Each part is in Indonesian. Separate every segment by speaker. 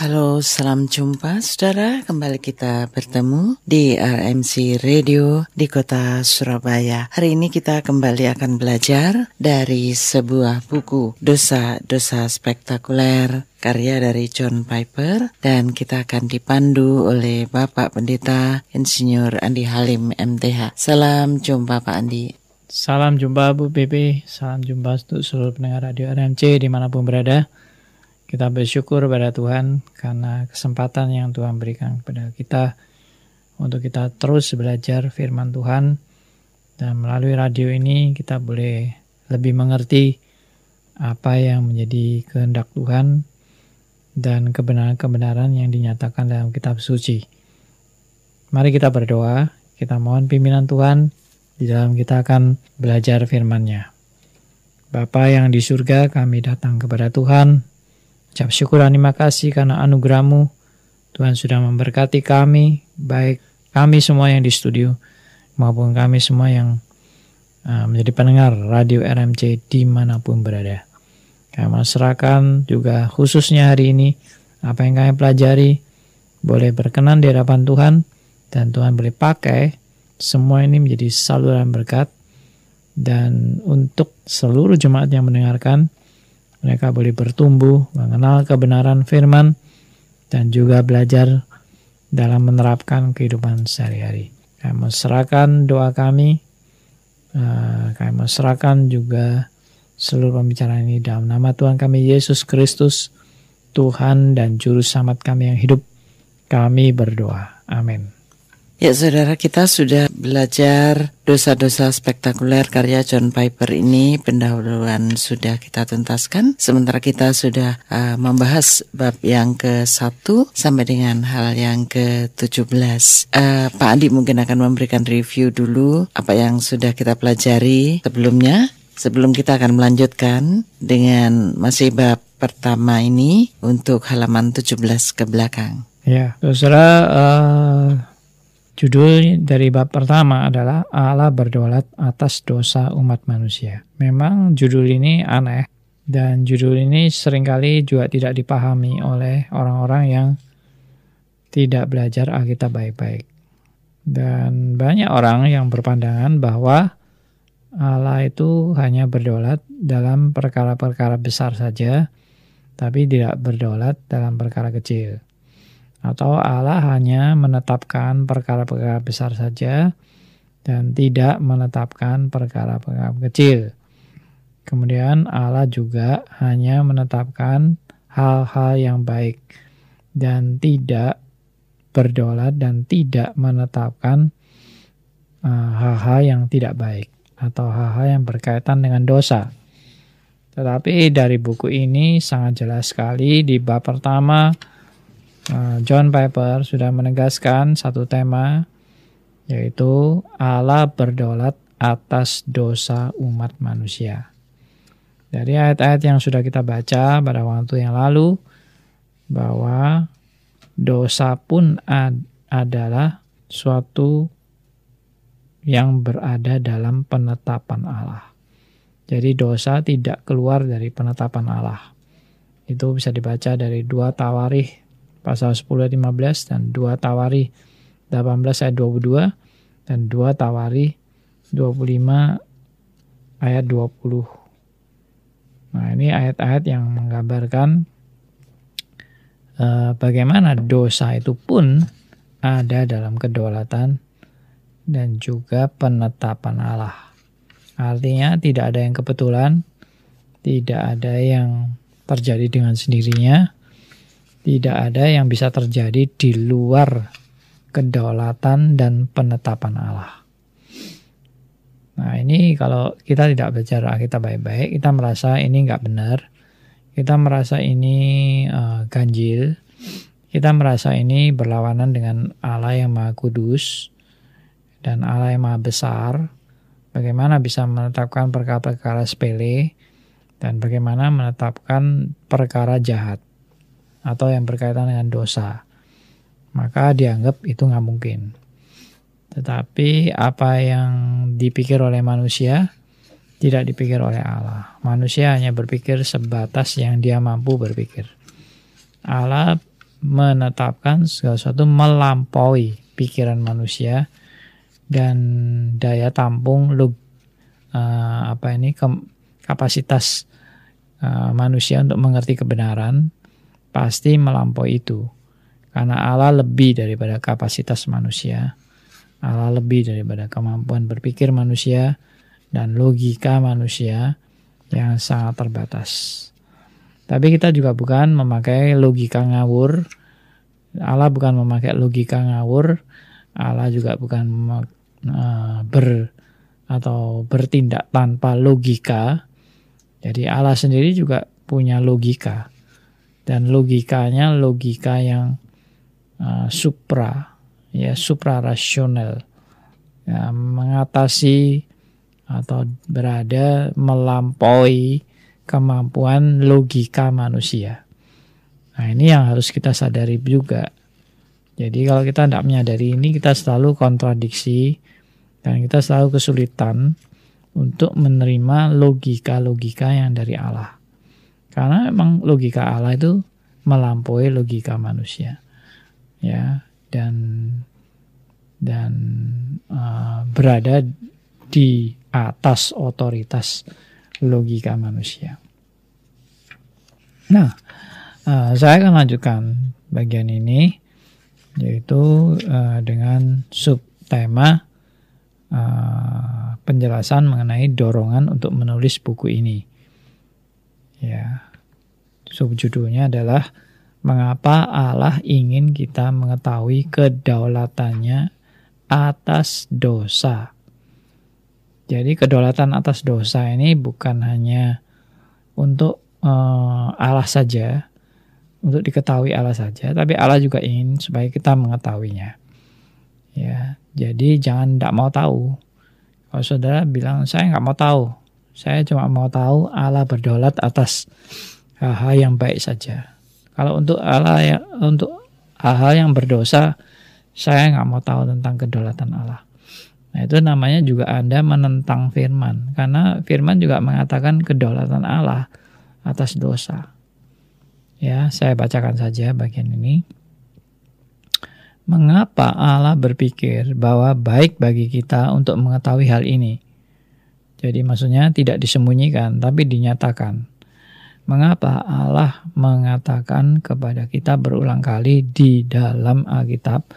Speaker 1: Halo, salam jumpa saudara. Kembali kita bertemu di RMC Radio di kota Surabaya. Hari ini kita kembali akan belajar dari sebuah buku Dosa-Dosa Spektakuler karya dari John Piper dan kita akan dipandu oleh Bapak Pendeta Insinyur Andi Halim MTH. Salam jumpa Pak Andi.
Speaker 2: Salam jumpa Bu Pepe, salam jumpa untuk seluruh pendengar radio RMC di mana pun berada. Kita bersyukur pada Tuhan karena kesempatan yang Tuhan berikan kepada kita untuk kita terus belajar firman Tuhan dan melalui radio ini kita boleh lebih mengerti apa yang menjadi kehendak Tuhan dan kebenaran-kebenaran yang dinyatakan dalam kitab suci. Mari kita berdoa, kita mohon pimpinan Tuhan di dalam kita akan belajar firman-Nya. Bapa yang di surga, kami datang kepada Tuhan Ucap syukur dan terima kasih karena anugerahmu. Tuhan sudah memberkati kami, baik kami semua yang di studio, maupun kami semua yang uh, menjadi pendengar radio RMC di mana pun berada. Kami serahkan juga khususnya hari ini, apa yang kami pelajari, boleh berkenan di hadapan Tuhan, dan Tuhan boleh pakai semua ini menjadi saluran berkat, dan untuk seluruh jemaat yang mendengarkan, mereka boleh bertumbuh, mengenal kebenaran firman, dan juga belajar dalam menerapkan kehidupan sehari-hari. Kami serahkan doa kami, eh, kami serahkan juga seluruh pembicaraan ini dalam nama Tuhan kami Yesus Kristus, Tuhan dan Juru Selamat kami yang hidup. Kami berdoa. Amin.
Speaker 1: Ya saudara kita sudah belajar dosa-dosa spektakuler karya John Piper ini. Pendahuluan sudah kita tuntaskan. Sementara kita sudah uh, membahas bab yang ke-1 sampai dengan hal yang ke-17 uh, Pak Andi mungkin akan memberikan review dulu apa yang sudah kita pelajari sebelumnya. Sebelum kita akan melanjutkan dengan masih bab pertama ini untuk halaman 17 ke belakang.
Speaker 2: Ya, saudara uh Judul dari bab pertama adalah Allah berdolat atas dosa umat manusia. Memang judul ini aneh dan judul ini sering kali juga tidak dipahami oleh orang-orang yang tidak belajar Alkitab baik-baik. Dan banyak orang yang berpandangan bahwa Allah itu hanya berdolat dalam perkara-perkara besar saja, tapi tidak berdolat dalam perkara kecil atau Allah hanya menetapkan perkara-perkara besar saja dan tidak menetapkan perkara-perkara kecil. Kemudian Allah juga hanya menetapkan hal-hal yang baik dan tidak berdolat dan tidak menetapkan uh, hal-hal uh, yang tidak baik atau hal-hal yang berkaitan dengan dosa. Tetapi dari buku ini sangat jelas sekali di bab pertama John Piper sudah menegaskan satu tema yaitu Allah berdaulat atas dosa umat manusia. Dari ayat-ayat yang sudah kita baca pada waktu yang lalu bahwa dosa pun ad adalah suatu yang berada dalam penetapan Allah. Jadi dosa tidak keluar dari penetapan Allah. Itu bisa dibaca dari dua tawarih pasal 10 ayat 15 dan 2 Tawari 18 ayat 22 dan 2 Tawari 25 ayat 20. Nah, ini ayat-ayat yang menggambarkan uh, bagaimana dosa itu pun ada dalam kedaulatan dan juga penetapan Allah. Artinya tidak ada yang kebetulan, tidak ada yang terjadi dengan sendirinya, tidak ada yang bisa terjadi di luar kedaulatan dan penetapan Allah. Nah ini kalau kita tidak bicara kita baik-baik, kita merasa ini nggak benar, kita merasa ini uh, ganjil, kita merasa ini berlawanan dengan Allah yang Maha Kudus dan Allah yang Maha Besar. Bagaimana bisa menetapkan perkara-perkara sepele dan bagaimana menetapkan perkara jahat atau yang berkaitan dengan dosa, maka dianggap itu nggak mungkin. Tetapi apa yang dipikir oleh manusia tidak dipikir oleh Allah. Manusia hanya berpikir sebatas yang dia mampu berpikir. Allah menetapkan segala sesuatu melampaui pikiran manusia dan daya tampung log, uh, apa ini kapasitas uh, manusia untuk mengerti kebenaran pasti melampaui itu karena Allah lebih daripada kapasitas manusia Allah lebih daripada kemampuan berpikir manusia dan logika manusia yang sangat terbatas. Tapi kita juga bukan memakai logika ngawur. Allah bukan memakai logika ngawur. Allah juga bukan uh, ber atau bertindak tanpa logika. Jadi Allah sendiri juga punya logika. Dan logikanya logika yang uh, supra, ya supra rasional. Ya, mengatasi atau berada melampaui kemampuan logika manusia. Nah ini yang harus kita sadari juga. Jadi kalau kita tidak menyadari ini kita selalu kontradiksi dan kita selalu kesulitan untuk menerima logika-logika yang dari Allah. Karena memang logika Allah itu melampaui logika manusia. Ya, dan dan uh, berada di atas otoritas logika manusia. Nah, uh, saya akan lanjutkan bagian ini yaitu uh, dengan subtema uh, penjelasan mengenai dorongan untuk menulis buku ini. Ya, subjudulnya adalah mengapa Allah ingin kita mengetahui kedaulatannya atas dosa. Jadi kedaulatan atas dosa ini bukan hanya untuk uh, Allah saja, untuk diketahui Allah saja, tapi Allah juga ingin supaya kita mengetahuinya. Ya, jadi jangan tidak mau tahu. Kalau saudara bilang saya nggak mau tahu, saya cuma mau tahu Allah berdaulat atas hal-hal yang baik saja. Kalau untuk Allah yang untuk hal-hal yang berdosa, saya nggak mau tahu tentang kedaulatan Allah. Nah, itu namanya juga Anda menentang firman. Karena firman juga mengatakan kedaulatan Allah atas dosa. Ya, saya bacakan saja bagian ini. Mengapa Allah berpikir bahwa baik bagi kita untuk mengetahui hal ini? Jadi maksudnya tidak disembunyikan, tapi dinyatakan. Mengapa Allah mengatakan kepada kita berulang kali di dalam Alkitab,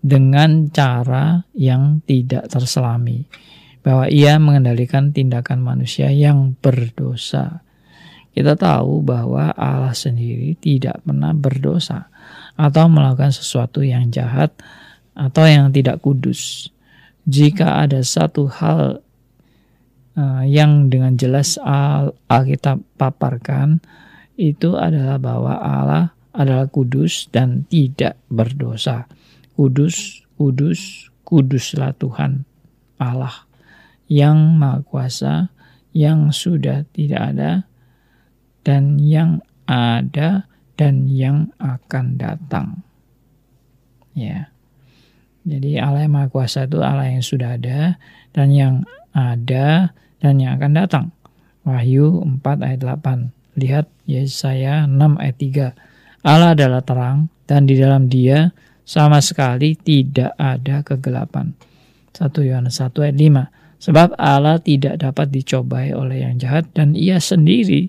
Speaker 2: dengan cara yang tidak terselami, bahwa ia mengendalikan tindakan manusia yang berdosa. Kita tahu bahwa Allah sendiri tidak pernah berdosa atau melakukan sesuatu yang jahat atau yang tidak kudus. Jika ada satu hal uh, yang dengan jelas Alkitab paparkan, itu adalah bahwa Allah adalah kudus dan tidak berdosa. Kudus, kudus, kuduslah Tuhan Allah yang Maha Kuasa, yang sudah tidak ada, dan yang ada, dan yang akan datang. Ya. Jadi Allah yang Maha Kuasa itu Allah yang sudah ada, dan yang ada, dan yang akan datang. Wahyu 4 ayat 8. Lihat Yesaya 6 ayat 3. Allah adalah terang, dan di dalam dia sama sekali tidak ada kegelapan. 1 Yohanes 1 ayat 5. Sebab Allah tidak dapat dicobai oleh yang jahat dan ia sendiri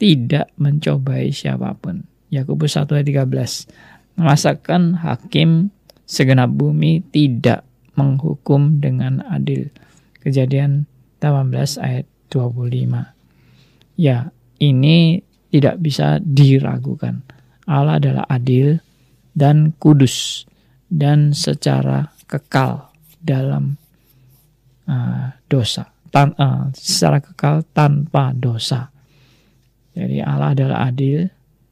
Speaker 2: tidak mencobai siapa pun. Yakobus 1 ayat 13. Merasakan hakim segenap bumi tidak menghukum dengan adil. Kejadian 18 ayat 25. Ya, ini tidak bisa diragukan. Allah adalah adil dan kudus dan secara kekal dalam uh, dosa tan, uh, secara kekal tanpa dosa jadi Allah adalah adil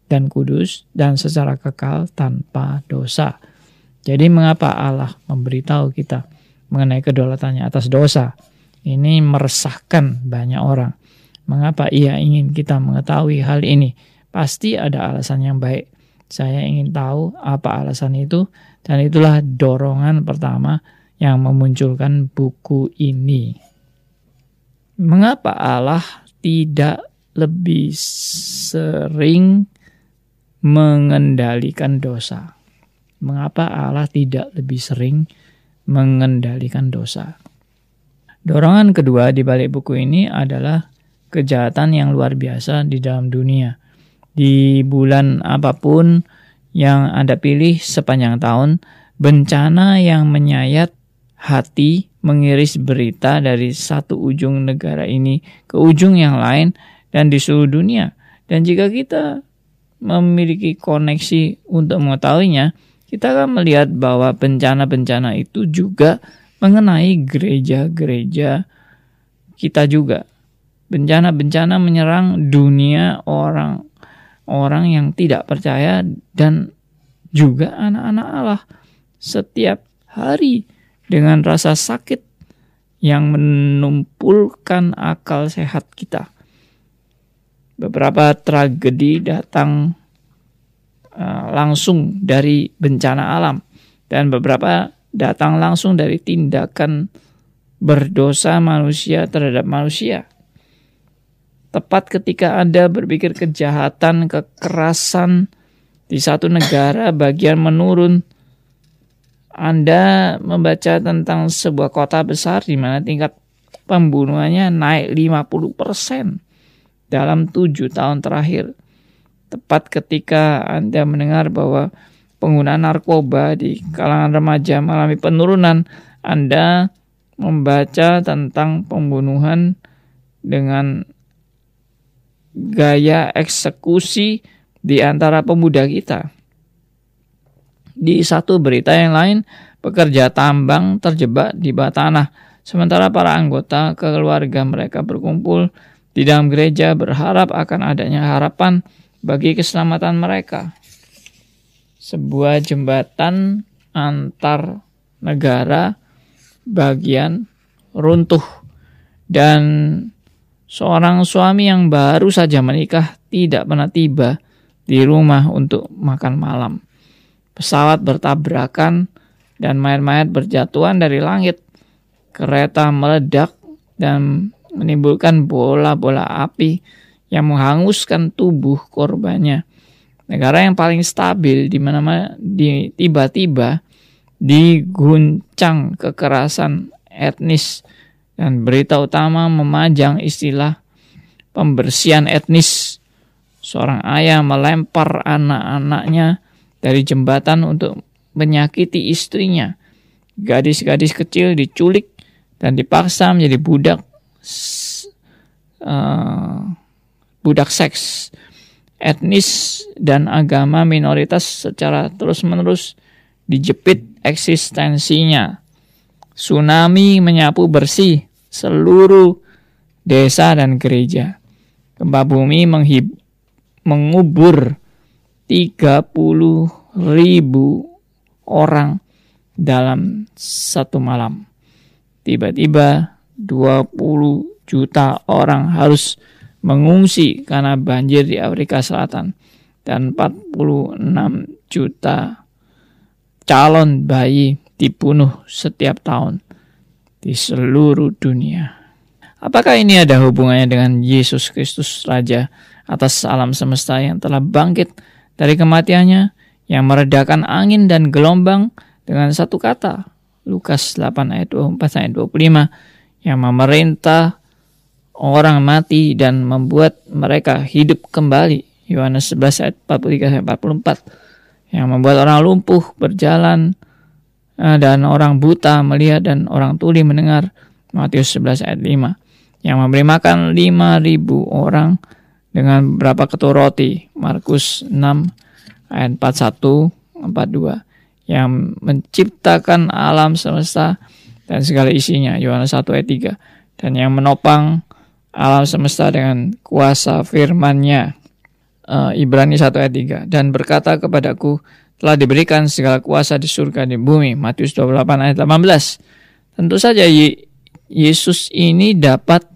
Speaker 2: dan kudus dan secara kekal tanpa dosa jadi mengapa Allah memberitahu kita mengenai kedaulatannya atas dosa ini meresahkan banyak orang mengapa ia ingin kita mengetahui hal ini pasti ada alasan yang baik saya ingin tahu apa alasan itu dan itulah dorongan pertama yang memunculkan buku ini. Mengapa Allah tidak lebih sering mengendalikan dosa. Mengapa Allah tidak lebih sering mengendalikan dosa? Dorongan kedua di balik buku ini adalah kejahatan yang luar biasa di dalam dunia. Di bulan apa pun yang Anda pilih sepanjang tahun, bencana yang menyayat hati mengiris berita dari satu ujung negara ini ke ujung yang lain dan di seluruh dunia. Dan jika kita memiliki koneksi untuk mengetahuinya, kita akan melihat bahwa bencana-bencana itu juga mengenai gereja-gereja kita juga. Bencana-bencana menyerang dunia orang orang yang tidak percaya dan juga anak-anak Allah setiap hari dengan rasa sakit yang menumpulkan akal sehat kita. Beberapa tragedi datang uh, langsung dari bencana alam dan beberapa datang langsung dari tindakan berdosa manusia terhadap manusia. Tepat ketika Anda berpikir kejahatan, kekerasan di satu negara bagian menurun, Anda membaca tentang sebuah kota besar di mana tingkat pembunuhannya naik 50% dalam tujuh tahun terakhir. Tepat ketika Anda mendengar bahwa penggunaan narkoba di kalangan remaja mengalami penurunan, Anda membaca tentang pembunuhan dengan gaya eksekusi di antara pemuda kita. Di satu berita yang lain, pekerja tambang terjebak di bawah tanah, sementara para anggota keluarga mereka berkumpul di dalam gereja berharap akan adanya harapan bagi keselamatan mereka sebuah jembatan antar negara bagian runtuh dan seorang suami yang baru saja menikah tidak pernah tiba di rumah untuk makan malam. Pesawat bertabrakan dan mayat-mayat berjatuhan dari langit. Kereta meledak dan menimbulkan bola-bola api yang menghanguskan tubuh korbannya negara yang paling stabil di mana di tiba-tiba diguncang kekerasan etnis dan berita utama memajang istilah pembersihan etnis. Seorang ayah melempar anak-anaknya dari jembatan untuk menyakiti istrinya. Gadis-gadis kecil diculik dan dipaksa menjadi budak uh, budak seks etnis dan agama minoritas secara terus-menerus dijepit eksistensinya. Tsunami menyapu bersih seluruh desa dan gereja. Gempa bumi menghib mengubur 30 ribu orang dalam satu malam. Tiba-tiba 20 juta orang harus mengungsi karena banjir di Afrika Selatan dan 46 juta calon bayi dibunuh setiap tahun di seluruh dunia. Apakah ini ada hubungannya dengan Yesus Kristus Raja atas alam semesta yang telah bangkit dari kematiannya yang meredakan angin dan gelombang dengan satu kata Lukas 8 ayat 24 ayat 25 yang memerintah orang mati dan membuat mereka hidup kembali. Yohanes 11 ayat 43 44 yang membuat orang lumpuh berjalan eh, dan orang buta melihat dan orang tuli mendengar. Matius 11 ayat 5 yang memberi makan 5000 orang dengan berapa ketur roti. Markus 6 ayat 41 42 yang menciptakan alam semesta dan segala isinya. Yohanes 1 ayat 3 dan yang menopang alam semesta dengan kuasa firman-Nya. Uh, Ibrani 1 ayat 3. Dan berkata kepadaku, telah diberikan segala kuasa di surga di bumi. Matius 28 ayat 18. Tentu saja Yesus ini dapat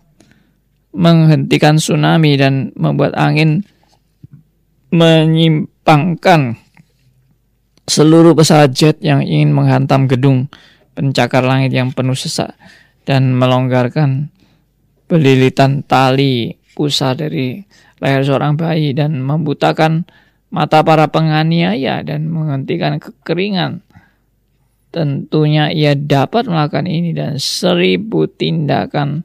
Speaker 2: menghentikan tsunami dan membuat angin menyimpangkan seluruh pesawat jet yang ingin menghantam gedung pencakar langit yang penuh sesak dan melonggarkan pelilitan tali pusar dari leher seorang bayi dan membutakan mata para penganiaya dan menghentikan kekeringan. Tentunya ia dapat melakukan ini dan seribu tindakan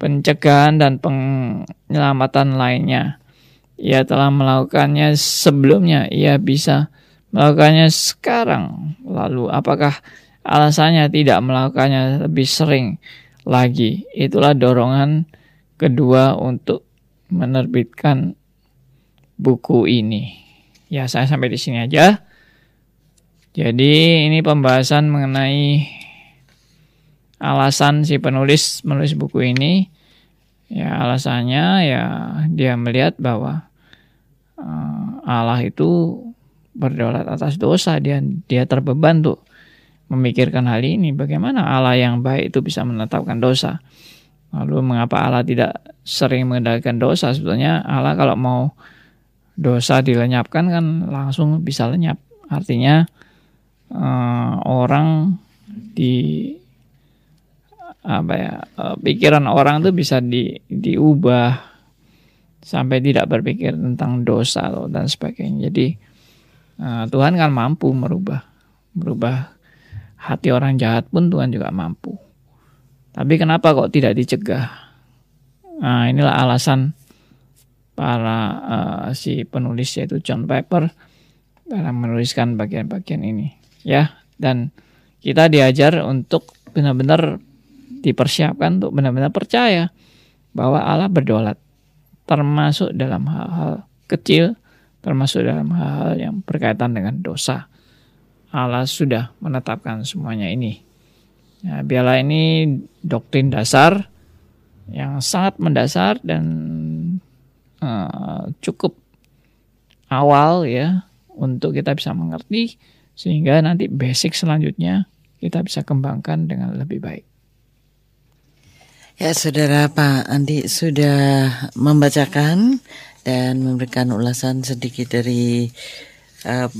Speaker 2: pencegahan dan penyelamatan lainnya. Ia telah melakukannya sebelumnya, ia bisa melakukannya sekarang. Lalu apakah alasannya tidak melakukannya lebih sering lagi? Itulah dorongan kedua untuk menerbitkan buku ini. Ya, saya sampai di sini aja. Jadi ini pembahasan mengenai alasan si penulis menulis buku ini. Ya, alasannya ya dia melihat bahwa uh, Allah itu berdaulat atas dosa dia dia terbeban tuh memikirkan hal ini bagaimana Allah yang baik itu bisa menetapkan dosa lalu mengapa Allah tidak sering mengendalikan dosa sebetulnya Allah kalau mau dosa dilenyapkan kan langsung bisa lenyap. Artinya uh, orang di apa ya uh, pikiran orang tuh bisa di diubah sampai tidak berpikir tentang dosa loh dan sebagainya. Jadi uh, Tuhan kan mampu merubah merubah hati orang jahat pun Tuhan juga mampu. Tapi kenapa kok tidak dicegah? Nah, inilah alasan para uh, si penulis yaitu John Piper dalam menuliskan bagian-bagian ini ya dan kita diajar untuk benar-benar dipersiapkan untuk benar-benar percaya bahwa Allah berdaulat termasuk dalam hal-hal kecil termasuk dalam hal-hal yang berkaitan dengan dosa Allah sudah menetapkan semuanya ini ya, biarlah ini doktrin dasar yang sangat mendasar dan uh, cukup awal ya untuk kita bisa mengerti sehingga nanti basic selanjutnya kita bisa kembangkan dengan lebih baik.
Speaker 1: Ya, saudara Pak Andi sudah membacakan dan memberikan ulasan sedikit dari uh,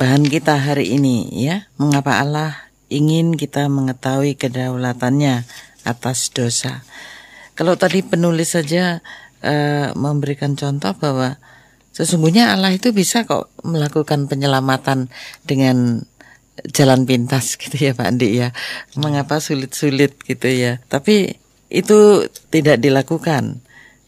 Speaker 1: bahan kita hari ini ya. Mengapa Allah ingin kita mengetahui kedaulatannya atas dosa. Kalau tadi penulis saja uh, memberikan contoh bahwa sesungguhnya Allah itu bisa kok melakukan penyelamatan dengan jalan pintas gitu ya Pak Andi ya. Mengapa sulit-sulit gitu ya. Tapi itu tidak dilakukan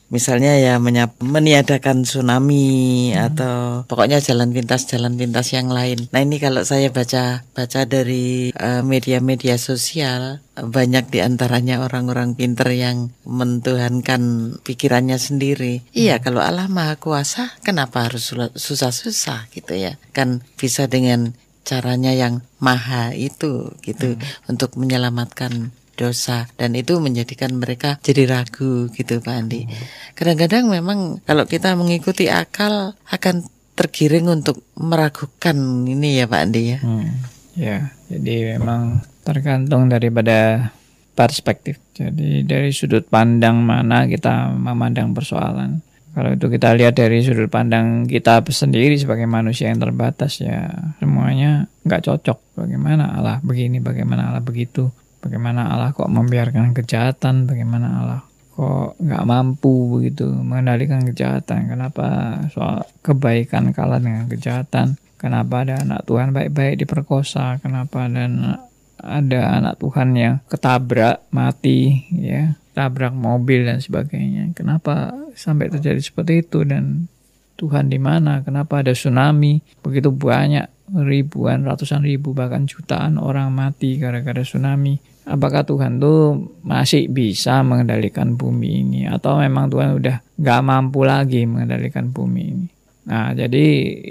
Speaker 1: misalnya ya meniadakan tsunami hmm. atau pokoknya jalan pintas jalan pintas yang lain. Nah ini kalau saya baca baca dari eh, media-media uh, sosial banyak di antaranya orang-orang pinter yang mentuhankan pikirannya sendiri. Hmm. Iya kalau Allah maha kuasa kenapa harus susah-susah gitu ya? Kan bisa dengan caranya yang maha itu gitu hmm. untuk menyelamatkan dosa dan itu menjadikan mereka jadi ragu gitu Pak Andi. Kadang-kadang memang kalau kita mengikuti akal akan tergiring untuk meragukan ini ya Pak Andi ya.
Speaker 2: Hmm, ya, jadi memang tergantung daripada perspektif. Jadi dari sudut pandang mana kita memandang persoalan. Kalau itu kita lihat dari sudut pandang kita sendiri sebagai manusia yang terbatas ya semuanya nggak cocok. Bagaimana Allah begini, bagaimana Allah begitu. Bagaimana Allah kok membiarkan kejahatan? Bagaimana Allah kok nggak mampu begitu mengendalikan kejahatan? Kenapa soal kebaikan kalah dengan kejahatan? Kenapa ada anak Tuhan baik-baik diperkosa? Kenapa ada ada anak Tuhan yang ketabrak mati ya tabrak mobil dan sebagainya kenapa sampai terjadi seperti itu dan Tuhan di mana kenapa ada tsunami begitu banyak ribuan ratusan ribu bahkan jutaan orang mati gara-gara tsunami apakah Tuhan tuh masih bisa mengendalikan bumi ini atau memang Tuhan udah nggak mampu lagi mengendalikan bumi ini. Nah, jadi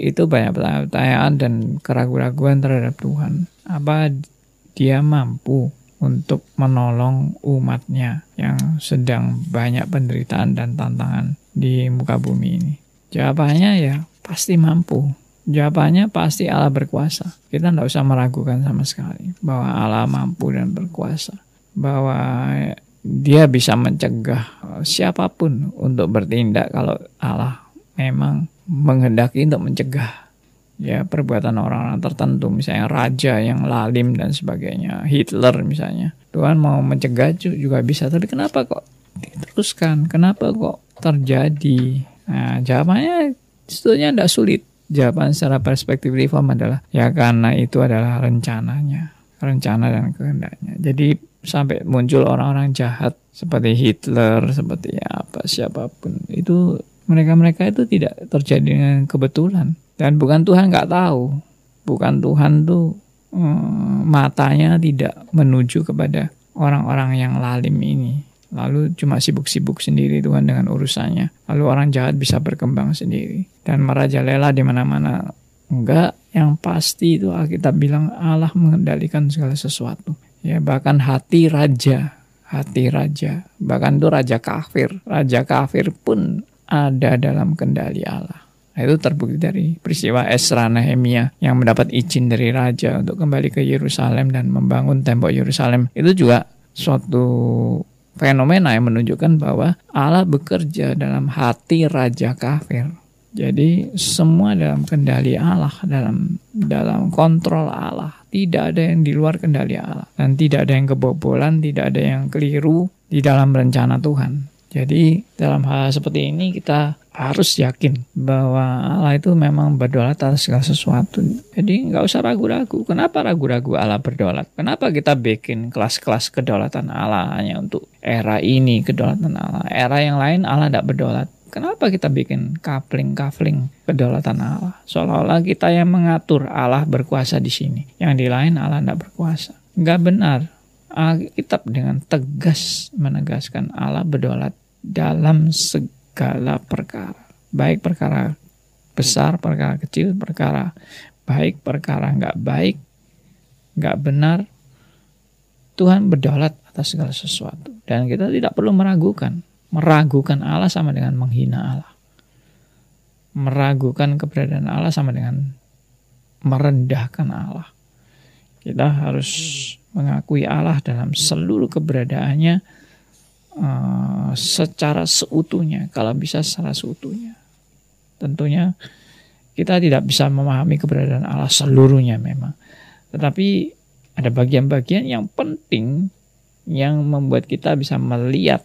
Speaker 2: itu banyak pertanyaan dan keraguan-keraguan terhadap Tuhan. Apa dia mampu untuk menolong umatnya yang sedang banyak penderitaan dan tantangan di muka bumi ini? Jawabannya ya pasti mampu. Jawabannya pasti Allah berkuasa. Kita tidak usah meragukan sama sekali bahwa Allah mampu dan berkuasa. Bahwa dia bisa mencegah siapa pun untuk bertindak kalau Allah memang menghendaki untuk mencegah. Ya perbuatan orang-orang tertentu misalnya raja yang lalim dan sebagainya Hitler misalnya. Tuhan mau mencegah juga bisa tapi kenapa kok diteruskan? Kenapa kok terjadi? Nah jawabannya sebetulnya tidak sulit jawaban secara perspektif reform adalah ya karena itu adalah rencananya, rencana dan kehendaknya. Jadi sampai muncul orang-orang jahat seperti Hitler, seperti apa siapa pun itu mereka-mereka itu tidak terjadi dengan kebetulan. Dan bukan Tuhan nggak tahu, bukan Tuhan tuh hmm, matanya tidak menuju kepada orang-orang yang lalim ini Lalu cuma sibuk-sibuk sendiri Tuhan dengan urusannya. Lalu orang jahat bisa berkembang sendiri dan merajalela di mana-mana. Enggak, yang pasti itu Alkitab bilang Allah mengendalikan segala sesuatu. Ya, bahkan hati raja, hati raja, bahkan itu raja kafir. Raja kafir pun ada dalam kendali Allah. Nah, itu terbukti dari peristiwa Esra Nehemia yang mendapat izin dari raja untuk kembali ke Yerusalem dan membangun tembok Yerusalem. Itu juga suatu fenomena yang menunjukkan bahwa Allah bekerja dalam hati raja kafir. Jadi semua dalam kendali Allah, dalam dalam kontrol Allah. Tidak ada yang di luar kendali Allah dan tidak ada yang kebobolan, tidak ada yang keliru di dalam rencana Tuhan. Jadi dalam hal seperti ini kita harus yakin bahwa Allah itu memang berdaulat atas segala sesuatu. Jadi nggak usah ragu-ragu. Kenapa ragu-ragu Allah berdaulat? Kenapa kita bikin kelas-kelas kedaulatan Allah hanya untuk era ini kedaulatan Allah? Era yang lain Allah tidak berdaulat. Kenapa kita bikin kafling-kafling kedaulatan Allah? Seolah-olah kita yang mengatur Allah berkuasa di sini. Yang di lain Allah tidak berkuasa. Nggak benar. Alkitab dengan tegas menegaskan Allah berdaulat dalam segala perkara. Baik perkara besar, perkara kecil, perkara baik, perkara nggak baik, nggak benar. Tuhan berdaulat atas segala sesuatu. Dan kita tidak perlu meragukan. Meragukan Allah sama dengan menghina Allah. Meragukan keberadaan Allah sama dengan merendahkan Allah. Kita harus mengakui Allah dalam seluruh keberadaannya uh, secara seutuhnya, kalau bisa secara seutuhnya. Tentunya kita tidak bisa memahami keberadaan Allah seluruhnya memang. Tetapi ada bagian-bagian yang penting yang membuat kita bisa melihat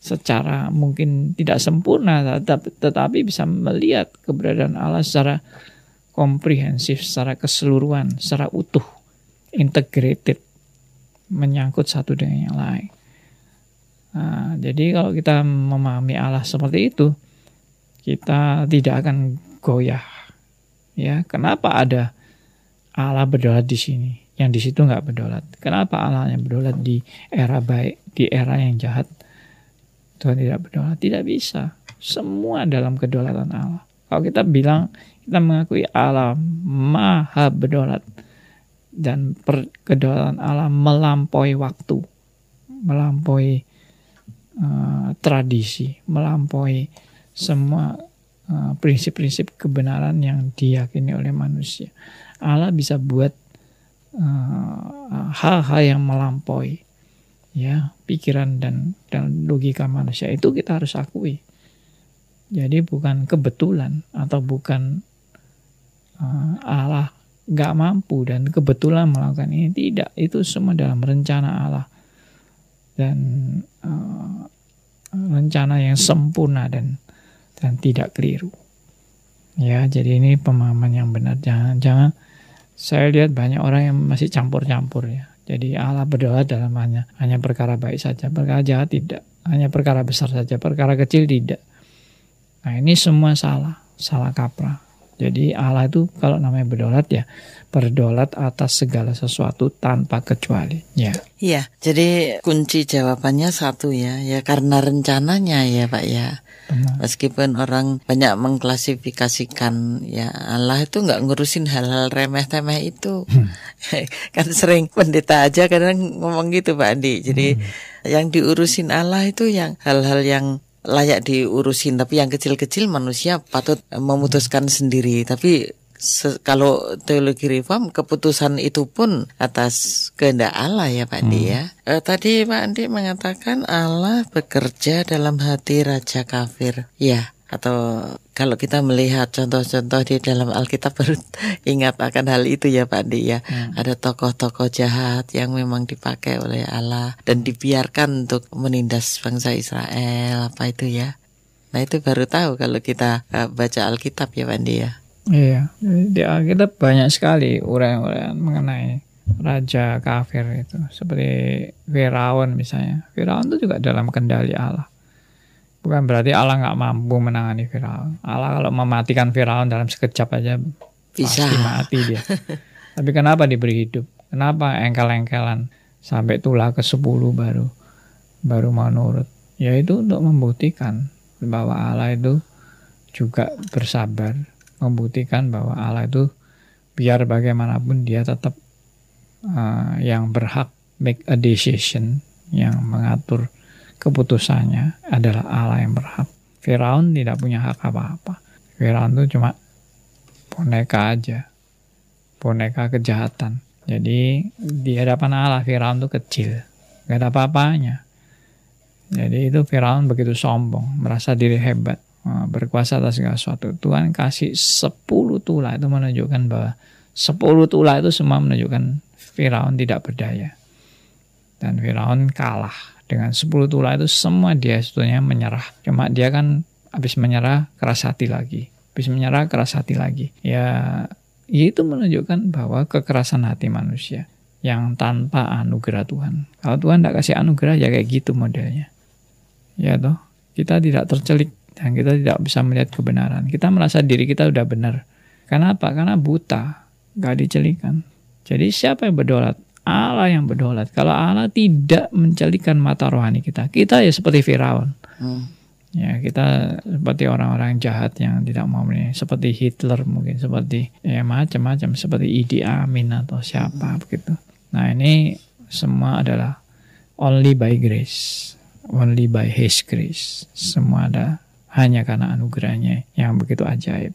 Speaker 2: secara mungkin tidak sempurna tetapi bisa melihat keberadaan Allah secara komprehensif, secara keseluruhan, secara utuh, integrated, menyangkut satu dengan yang lain. Nah, jadi kalau kita memahami Allah seperti itu, kita tidak akan goyah. Ya, kenapa ada Allah berdaulat di sini, yang di situ nggak berdaulat? Kenapa Allah yang berdaulat di era baik, di era yang jahat? Tuhan tidak berdaulat, tidak bisa. Semua dalam kedaulatan Allah. Kalau kita bilang kita mengakui Allah maha berdaulat dan kedaulatan Allah melampaui waktu, melampaui uh, tradisi, melampaui semua eh, prinsip-prinsip uh, kebenaran yang diyakini oleh manusia. Allah bisa buat eh, hal-hal uh, yang melampaui ya pikiran dan dan logika manusia itu kita harus akui. Jadi bukan kebetulan atau bukan uh, Allah nggak mampu dan kebetulan melakukan ini tidak itu semua dalam rencana Allah dan uh, rencana yang sempurna dan dan tidak keliru. Ya, jadi ini pemahaman yang benar. Jangan jangan saya lihat banyak orang yang masih campur-campur ya. Jadi Allah berdoa dalam hanya hanya perkara baik saja, perkara jahat tidak, hanya perkara besar saja, perkara kecil tidak. Nah, ini semua salah, salah kaprah. Jadi Allah itu kalau namanya berdaulat ya berdaulat atas segala sesuatu tanpa kecuali. Ya.
Speaker 1: Iya, jadi kunci jawabannya satu ya, ya karena rencananya ya Pak ya. Benar. Meskipun orang banyak mengklasifikasikan ya Allah itu nggak ngurusin hal-hal remeh-temeh itu. Hmm. kan sering pendeta aja kadang ngomong gitu Pak Andi. Jadi hmm. yang diurusin Allah itu yang hal-hal yang layak diurusin tapi yang kecil-kecil manusia patut memutuskan sendiri tapi se kalau teologi reform keputusan itu pun atas kehendak Allah ya Pak Andi hmm. ya. E, tadi Pak Andi mengatakan Allah bekerja dalam hati raja kafir. Ya, atau kalau kita melihat contoh-contoh di dalam Alkitab baru ingat akan hal itu ya Pak Andi ya. Hmm. Ada tokoh-tokoh jahat yang memang dipakai oleh Allah dan dibiarkan untuk menindas bangsa Israel apa itu ya. Nah itu baru tahu kalau kita uh, baca Alkitab ya Pak Andi ya.
Speaker 2: Iya, di Alkitab banyak sekali uraian-uraian mengenai raja kafir itu. Seperti Firaun misalnya. Firaun itu juga dalam kendali Allah. Bukan berarti Allah nggak mampu menangani Firaun. Allah kalau mematikan Firaun dalam sekejap aja
Speaker 1: Bisa.
Speaker 2: pasti mati dia. Tapi kenapa diberi hidup? Kenapa engkel-engkelan sampai tulah ke 10 baru baru mau nurut? Yaitu untuk membuktikan bahwa Allah itu juga bersabar membuktikan bahwa Allah itu biar bagaimanapun dia tetap uh, yang berhak make a decision yang mengatur keputusannya adalah Allah yang berhak. Firaun tidak punya hak apa-apa. Firaun itu cuma boneka aja. Boneka kejahatan. Jadi di hadapan Allah Firaun itu kecil. Gak ada apa-apanya. Jadi itu Firaun begitu sombong, merasa diri hebat. Eh, berkuasa atas segala sesuatu. Tuhan kasih 10 tulah itu menunjukkan bahwa 10 tulah itu semua menunjukkan Firaun tidak berdaya. Dan Firaun kalah. Dengan 10 tulah itu semua dia sebetulnya menyerah. Cuma dia kan habis menyerah keras hati lagi. Habis menyerah keras hati lagi. Ya, ya itu menunjukkan bahwa kekerasan hati manusia yang tanpa anugerah Tuhan. Kalau Tuhan tidak kasih anugerah ya kayak gitu modelnya. Ya toh, kita tidak tercelik dan kita tidak bisa melihat kebenaran. Kita merasa diri kita udah benar. Kenapa? Karena buta, gak dicelikan. Jadi siapa yang berdolat? Allah yang berdolat. Kalau Allah tidak mencelikan mata rohani kita, kita ya seperti Firaun. Hmm. Ya kita seperti orang-orang jahat yang tidak mau melihat, seperti Hitler mungkin, seperti ya macam-macam, seperti Idi Amin atau siapa hmm. begitu. Nah ini semua adalah only by grace, only by His grace. Semua ada hanya karena anugerahnya yang begitu ajaib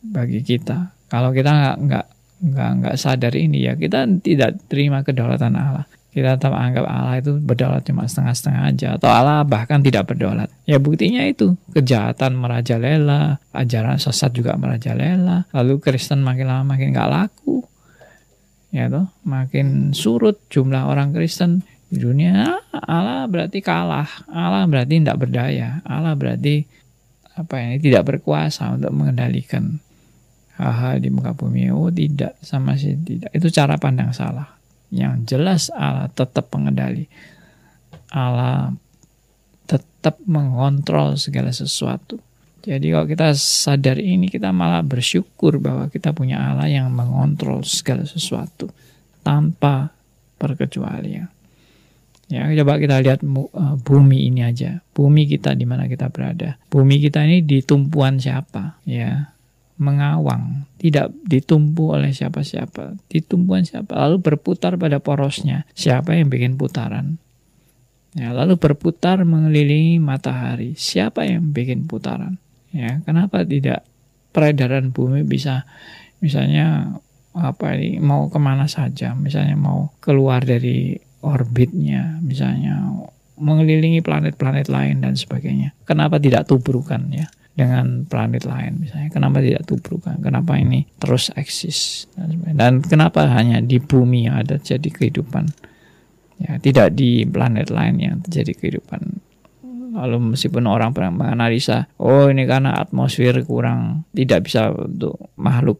Speaker 2: bagi kita. Kalau kita nggak nggak nggak nggak sadar ini ya kita tidak terima kedaulatan Allah. Kita tetap anggap Allah itu berdaulat cuma setengah-setengah aja atau Allah bahkan tidak berdaulat. Ya buktinya itu kejahatan merajalela, ajaran sesat juga merajalela. Lalu Kristen makin lama makin nggak laku. Ya toh, makin surut jumlah orang Kristen di dunia. Allah berarti kalah. Allah berarti tidak berdaya. Allah berarti apa ini tidak berkuasa untuk mengendalikan hal-hal di muka bumi. Oh tidak, sama sih tidak. Itu cara pandang salah. Yang jelas Allah tetap pengendali. Allah tetap mengontrol segala sesuatu. Jadi kalau kita sadar ini, kita malah bersyukur bahwa kita punya Allah yang mengontrol segala sesuatu tanpa perkecualian. Ya, coba kita lihat uh, bumi ini aja. Bumi kita di mana kita berada. Bumi kita ini di tumpuan siapa? Ya, mengawang, tidak ditumpu oleh siapa-siapa. Di tumpuan siapa? Lalu berputar pada porosnya. Siapa yang bikin putaran? Ya, lalu berputar mengelilingi matahari. Siapa yang bikin putaran? Ya, kenapa tidak peredaran bumi bisa misalnya apa ini mau ke mana saja? Misalnya mau keluar dari orbitnya misalnya mengelilingi planet-planet lain dan sebagainya. Kenapa tidak tubrukan ya dengan planet lain misalnya? Kenapa tidak tubrukan? Kenapa ini terus eksis dan kenapa hanya di bumi yang ada jadi kehidupan? Ya, tidak di planet lain yang terjadi kehidupan. Lalu meskipun orang pernah menganalisa, oh ini karena atmosfer kurang tidak bisa untuk makhluk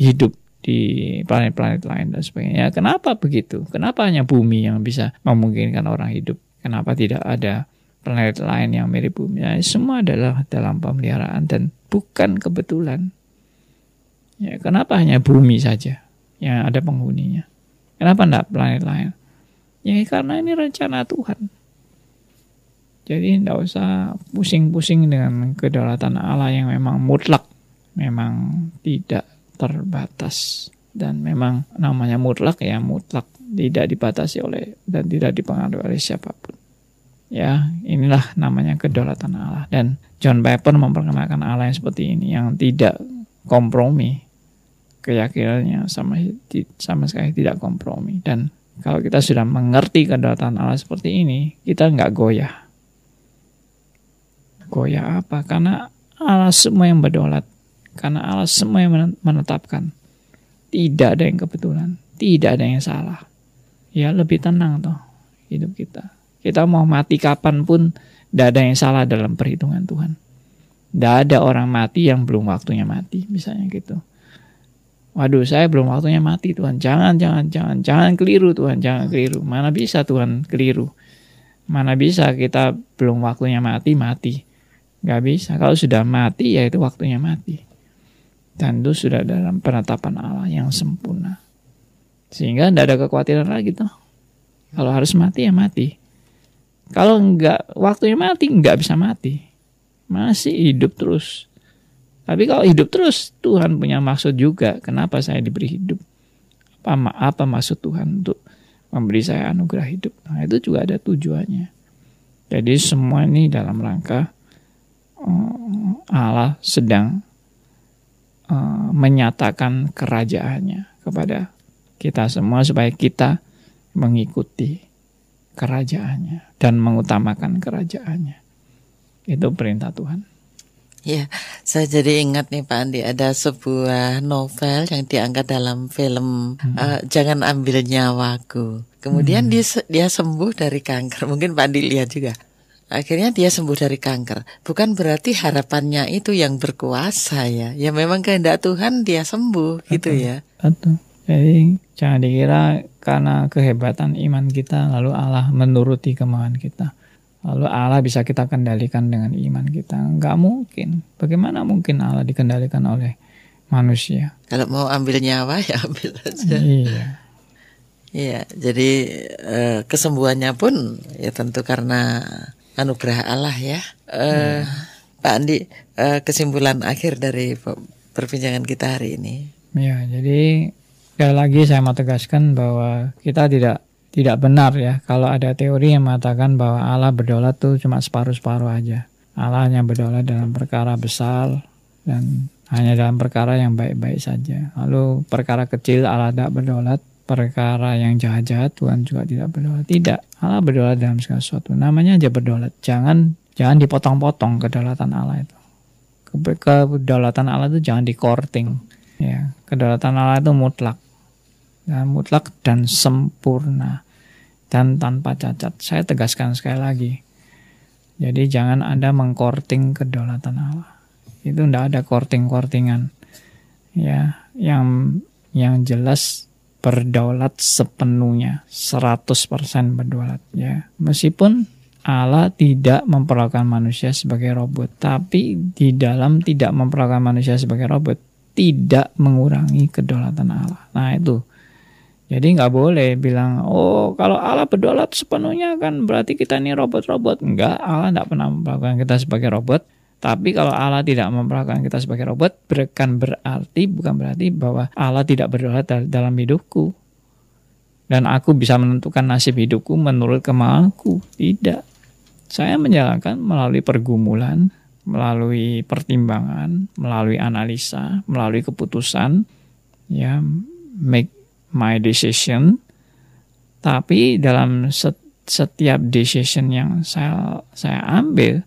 Speaker 2: hidup di planet-planet lain dan sebagainya. Kenapa begitu? Kenapa hanya bumi yang bisa memungkinkan orang hidup? Kenapa tidak ada planet lain yang mirip bumi? Ya, semua adalah dalam pemeliharaan dan bukan kebetulan. Ya, kenapa hanya bumi saja yang ada penghuninya? Kenapa tidak planet lain? Ya karena ini rencana Tuhan. Jadi tidak usah pusing-pusing dengan kedaulatan Allah yang memang mutlak, memang tidak terbatas dan memang namanya mutlak ya mutlak tidak dibatasi oleh dan tidak dipengaruhi oleh siapa pun. Ya, inilah namanya kedaulatan Allah dan John Piper memperkenalkan Allah yang seperti ini yang tidak kompromi keyakinannya sama sama sekali tidak kompromi dan kalau kita sudah mengerti kedaulatan Allah seperti ini kita nggak goyah goyah apa karena Allah semua yang berdaulat karena Allah semua yang menetapkan. Tidak ada yang kebetulan. Tidak ada yang salah. Ya lebih tenang toh hidup kita. Kita mau mati kapan pun tidak ada yang salah dalam perhitungan Tuhan. Tidak ada orang mati yang belum waktunya mati misalnya gitu. Waduh, saya belum waktunya mati Tuhan. Jangan, jangan, jangan, jangan keliru Tuhan, jangan keliru. Mana bisa Tuhan keliru? Mana bisa kita belum waktunya mati, mati. Gak bisa. Kalau sudah mati, ya itu waktunya mati. Dan itu sudah dalam penetapan Allah yang sempurna. Sehingga tidak ada kekhawatiran lagi tuh. Kalau harus mati, ya mati. Kalau nggak waktunya mati, nggak bisa mati. Masih hidup terus tapi kalau hidup terus, Tuhan punya maksud juga. Kenapa saya diberi hidup? Apa, apa maksud Tuhan untuk memberi saya anugerah hidup? Nah, itu juga ada tujuannya. Jadi semua ini dalam rangka uh, Allah sedang uh, menyatakan kerajaannya kepada kita semua supaya kita mengikuti kerajaannya dan mengutamakan kerajaannya. Itu perintah Tuhan.
Speaker 1: Ya, saya jadi ingat nih Pak Andi ada sebuah novel yang diangkat dalam film hmm. uh, Jangan Ambil Nyawaku. Kemudian hmm. dia dia sembuh dari kanker. Mungkin Pak Andi lihat juga. Akhirnya dia sembuh dari kanker. Bukan berarti harapannya itu yang berkuasa ya. Ya memang kehendak Tuhan dia sembuh Betul. gitu ya.
Speaker 2: Betul. Jadi jangan dikira karena kehebatan iman kita lalu Allah menuruti kemauan kita. Lalu Allah bisa kita kendalikan dengan iman kita. Enggak mungkin. Bagaimana mungkin Allah dikendalikan oleh manusia?
Speaker 1: Kalau mau ambil nyawa ya ambil aja.
Speaker 2: Iya.
Speaker 1: Iya, jadi eh, kesembuhannya pun ya tentu karena anugerah Allah ya. Eh, iya. Pak Andi, eh, kesimpulan akhir dari perbincangan kita hari ini.
Speaker 2: Ya, jadi sekali lagi saya mau tegaskan bahwa kita tidak tidak benar ya kalau ada teori yang mengatakan bahwa Allah berdaulat tuh cuma separuh-separuh aja. Allah hanya berdaulat dalam perkara besar dan hanya dalam perkara yang baik-baik saja. Lalu perkara kecil Allah tidak berdaulat, perkara yang jahat-jahat Tuhan juga tidak berdaulat. Tidak, Allah berdaulat dalam segala sesuatu. Namanya aja berdaulat. Jangan jangan dipotong-potong kedaulatan Allah itu. Kedaulatan Allah itu jangan dikorting. Ya, kedaulatan Allah itu mutlak dan mutlak dan sempurna dan tanpa cacat. Saya tegaskan sekali lagi. Jadi jangan Anda mengkorting kedaulatan Allah. Itu tidak ada korting-kortingan. Ya, yang yang jelas berdaulat sepenuhnya, 100% berdaulat ya. Meskipun Allah tidak memperlakukan manusia sebagai robot, tapi di dalam tidak memperlakukan manusia sebagai robot tidak mengurangi kedaulatan Allah. Nah, itu jadi nggak boleh bilang, oh kalau Allah berdaulat sepenuhnya kan berarti kita ini robot-robot. Enggak, Allah tidak pernah memperlakukan kita sebagai robot. Tapi kalau Allah tidak memperlakukan kita sebagai robot, bukan berarti bukan berarti bahwa Allah tidak berdaulat dalam hidupku. Dan aku bisa menentukan nasib hidupku menurut kemauanku. Tidak. Saya menjalankan melalui pergumulan, melalui pertimbangan, melalui analisa, melalui keputusan, ya make my decision tapi dalam setiap decision yang saya saya ambil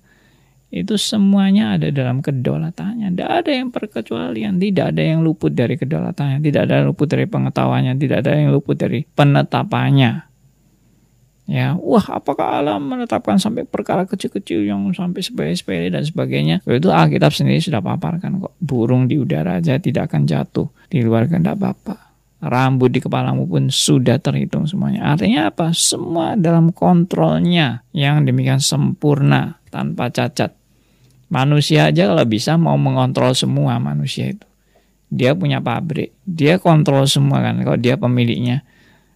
Speaker 2: itu semuanya ada dalam kedaulatannya. Tidak ada yang perkecualian, tidak ada yang luput dari kedaulatannya, tidak ada yang luput dari pengetahuannya, tidak ada yang luput dari penetapannya. Ya, wah apakah Allah menetapkan sampai perkara kecil-kecil yang sampai sepele-sepele dan sebagainya? Itu Alkitab sendiri sudah paparkan kok. Burung di udara aja tidak akan jatuh di luar kehendak Bapak rambut di kepalamu pun sudah terhitung semuanya. Artinya apa? Semua dalam kontrolnya yang demikian sempurna tanpa cacat. Manusia aja kalau bisa mau mengontrol semua manusia itu. Dia punya pabrik, dia kontrol semua kan. Kalau dia pemiliknya,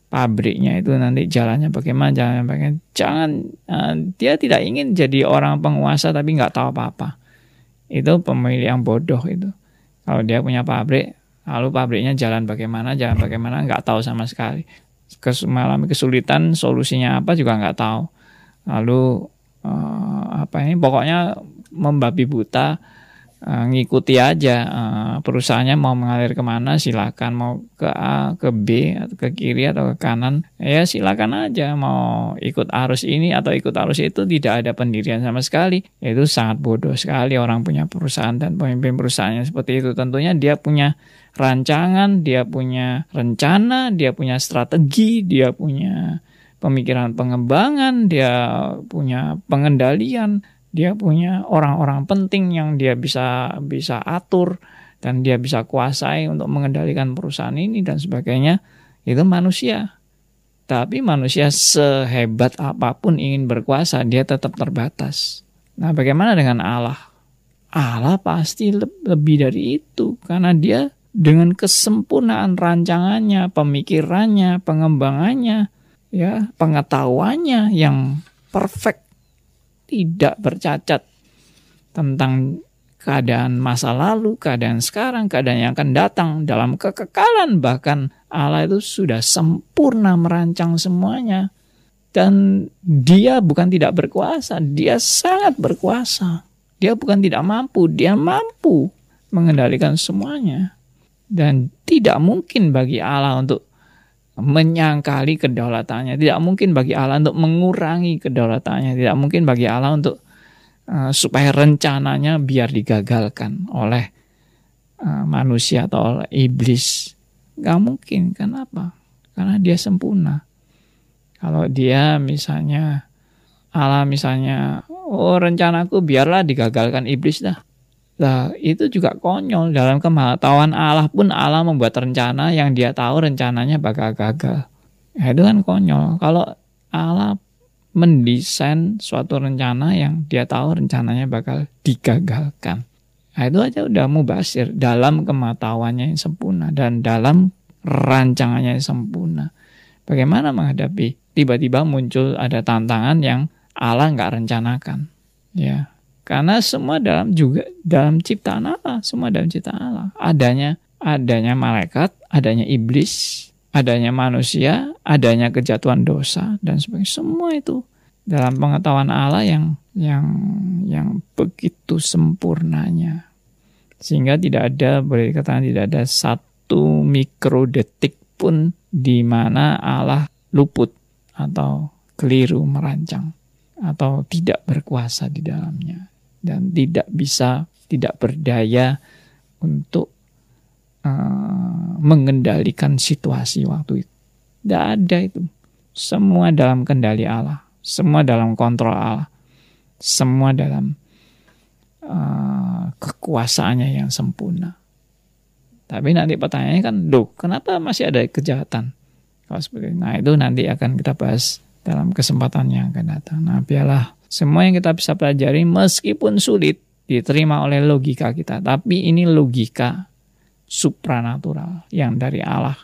Speaker 2: pabriknya itu nanti jalannya bagaimana, jalannya bagaimana. Jangan, uh, dia tidak ingin jadi orang penguasa tapi nggak tahu apa-apa. Itu pemilik yang bodoh itu. Kalau dia punya pabrik, Lalu pabriknya jalan bagaimana, jalan bagaimana, nggak tahu sama sekali. Kes, mengalami kesulitan, solusinya apa juga nggak tahu. Lalu uh, apa ini, pokoknya membabi buta uh, ngikuti aja uh, perusahaannya mau mengalir ke mana silakan mau ke A ke B atau ke kiri atau ke kanan ya silakan aja mau ikut arus ini atau ikut arus itu tidak ada pendirian sama sekali itu sangat bodoh sekali orang punya perusahaan dan pemimpin perusahaannya seperti itu tentunya dia punya rancangan dia punya rencana dia punya strategi dia punya pemikiran pengembangan dia punya pengendalian dia punya orang-orang penting yang dia bisa bisa atur dan dia bisa kuasai untuk mengendalikan perusahaan ini dan sebagainya, itu manusia. Tapi manusia sehebat apa pun ingin berkuasa, dia tetap terbatas. Nah, bagaimana dengan Allah? Allah pasti lebih dari itu karena dia dengan kesempurnaan rancangannya, pemikirannya, pengembangannya, ya, pengetahuannya yang perfect, tidak bercacat tentang keadaan masa lalu, keadaan sekarang, keadaan yang akan datang dalam kekekalan bahkan Allah itu sudah sempurna merancang semuanya dan dia bukan tidak berkuasa, dia sangat berkuasa. Dia bukan tidak mampu, dia mampu mengendalikan semuanya. Dan tidak mungkin bagi Allah untuk menyangkali kedaulatannya, tidak mungkin bagi Allah untuk mengurangi kedaulatannya, tidak mungkin bagi Allah untuk Eh, supaya rencananya biar digagalkan oleh uh, manusia atau oleh iblis. Gak mungkin, kenapa? Karena dia sempurna. Kalau dia misalnya Allah misalnya, oh rencanaku biarlah digagalkan iblis dah. Lah itu juga konyol dalam kemahatahuan Allah pun Allah membuat rencana yang dia tahu rencananya bakal gagal. Ya, itu kan konyol. Kalau Allah mendesain suatu rencana yang dia tahu rencananya bakal digagalkan. Nah, itu aja udah mubasir dalam kematawannya yang sempurna dan dalam rancangannya yang sempurna. Bagaimana menghadapi tiba-tiba muncul ada tantangan yang Allah nggak rencanakan, ya. Karena semua dalam juga dalam ciptaan Allah, semua dalam ciptaan Allah. Adanya adanya malaikat, adanya iblis, adanya manusia, adanya kejatuhan dosa dan sebagainya. Semua itu dalam pengetahuan Allah yang yang yang begitu sempurnanya. Sehingga tidak ada boleh dikatakan tidak ada satu mikrodetik pun di mana Allah luput atau keliru merancang atau tidak berkuasa di dalamnya dan tidak bisa tidak berdaya untuk uh, mengendalikan situasi waktu itu. Tidak ada itu. Semua dalam kendali Allah. Semua dalam kontrol Allah. Semua dalam uh, kekuasaannya yang sempurna. Tapi nanti pertanyaannya kan, loh kenapa masih ada kejahatan? Kalau seperti. Nah itu nanti akan kita bahas dalam kesempatan yang akan datang. Nah biarlah semua yang kita bisa pelajari meskipun sulit diterima oleh logika kita. Tapi ini logika supranatural yang dari Allah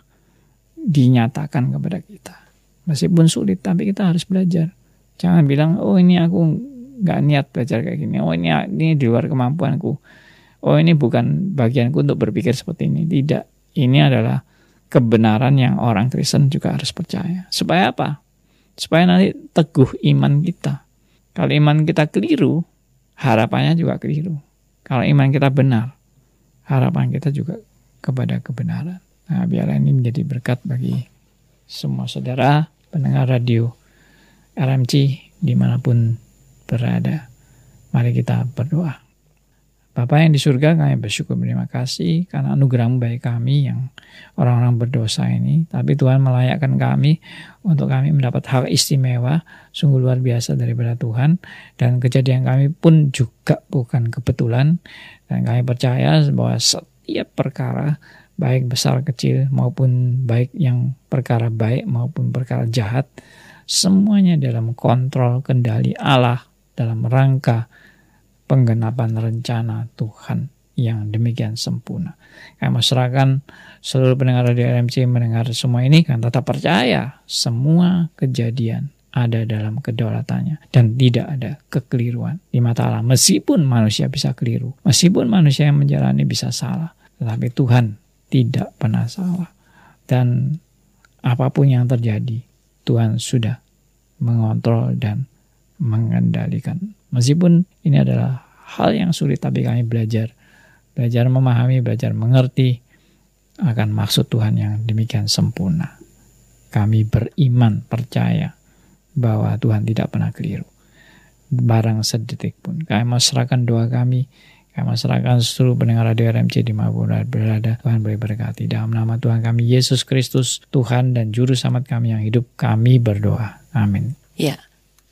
Speaker 2: dinyatakan kepada kita. Meskipun sulit, tapi kita harus belajar. Jangan bilang, oh ini aku nggak niat belajar kayak gini. Oh ini ini di luar kemampuanku. Oh ini bukan bagianku untuk berpikir seperti ini. Tidak. Ini adalah kebenaran yang orang Kristen juga harus percaya. Supaya apa? Supaya nanti teguh iman kita. Kalau iman kita keliru, harapannya juga keliru. Kalau iman kita benar, harapan kita juga kepada kebenaran. Nah, biarlah ini menjadi berkat bagi semua saudara pendengar radio RMC di mana pun berada. Mari kita berdoa. Bapak yang di surga kami bersyukur terima kasih karena anugerahmu bagi kami yang orang-orang berdosa ini. Tapi Tuhan melayakkan kami untuk kami mendapat hak istimewa sungguh luar biasa daripada Tuhan. Dan kejadian kami pun juga bukan kebetulan. Dan kami percaya bahwa setiap perkara baik besar kecil maupun baik yang perkara baik maupun perkara jahat semuanya dalam kontrol kendali Allah dalam rangka penggenapan rencana Tuhan yang demikian sempurna. Kami masyarakat seluruh pendengar radio RMC mendengar semua ini kan tetap percaya semua kejadian ada dalam kedaulatannya dan tidak ada kekeliruan di mata Allah. Meskipun manusia bisa keliru, meskipun manusia yang menjalani bisa salah, tetapi Tuhan tidak pernah salah. Dan apa pun yang terjadi, Tuhan sudah mengontrol dan mengendalikan. Meskipun ini adalah hal yang sulit, tapi kami belajar, belajar memahami, belajar mengerti akan maksud Tuhan yang demikian sempurna. Kami beriman, percaya bahwa Tuhan tidak pernah keliru. Barang sedetik pun. Kami serahkan doa kami kami serahkan seluruh pendengar radio RMC di mana berada. Tuhan beri berkati. Dalam nama Tuhan kami Yesus Kristus, Tuhan dan Juru Selamat kami yang hidup, kami berdoa. Amin.
Speaker 1: Ya,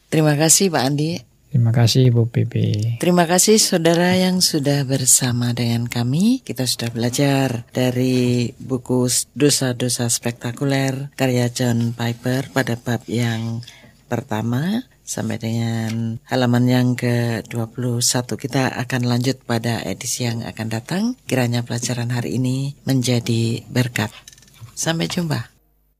Speaker 1: terima kasih Pak Andi
Speaker 2: Terima kasih Bu Pipi.
Speaker 1: Terima kasih saudara yang sudah bersama dengan kami. Kita sudah belajar dari buku Dosa-dosa Spektakuler karya John Piper pada bab yang pertama sampai dengan halaman yang ke-21 kita akan lanjut pada edisi yang akan datang. Kiranya pelajaran hari ini menjadi berkat. Sampai jumpa.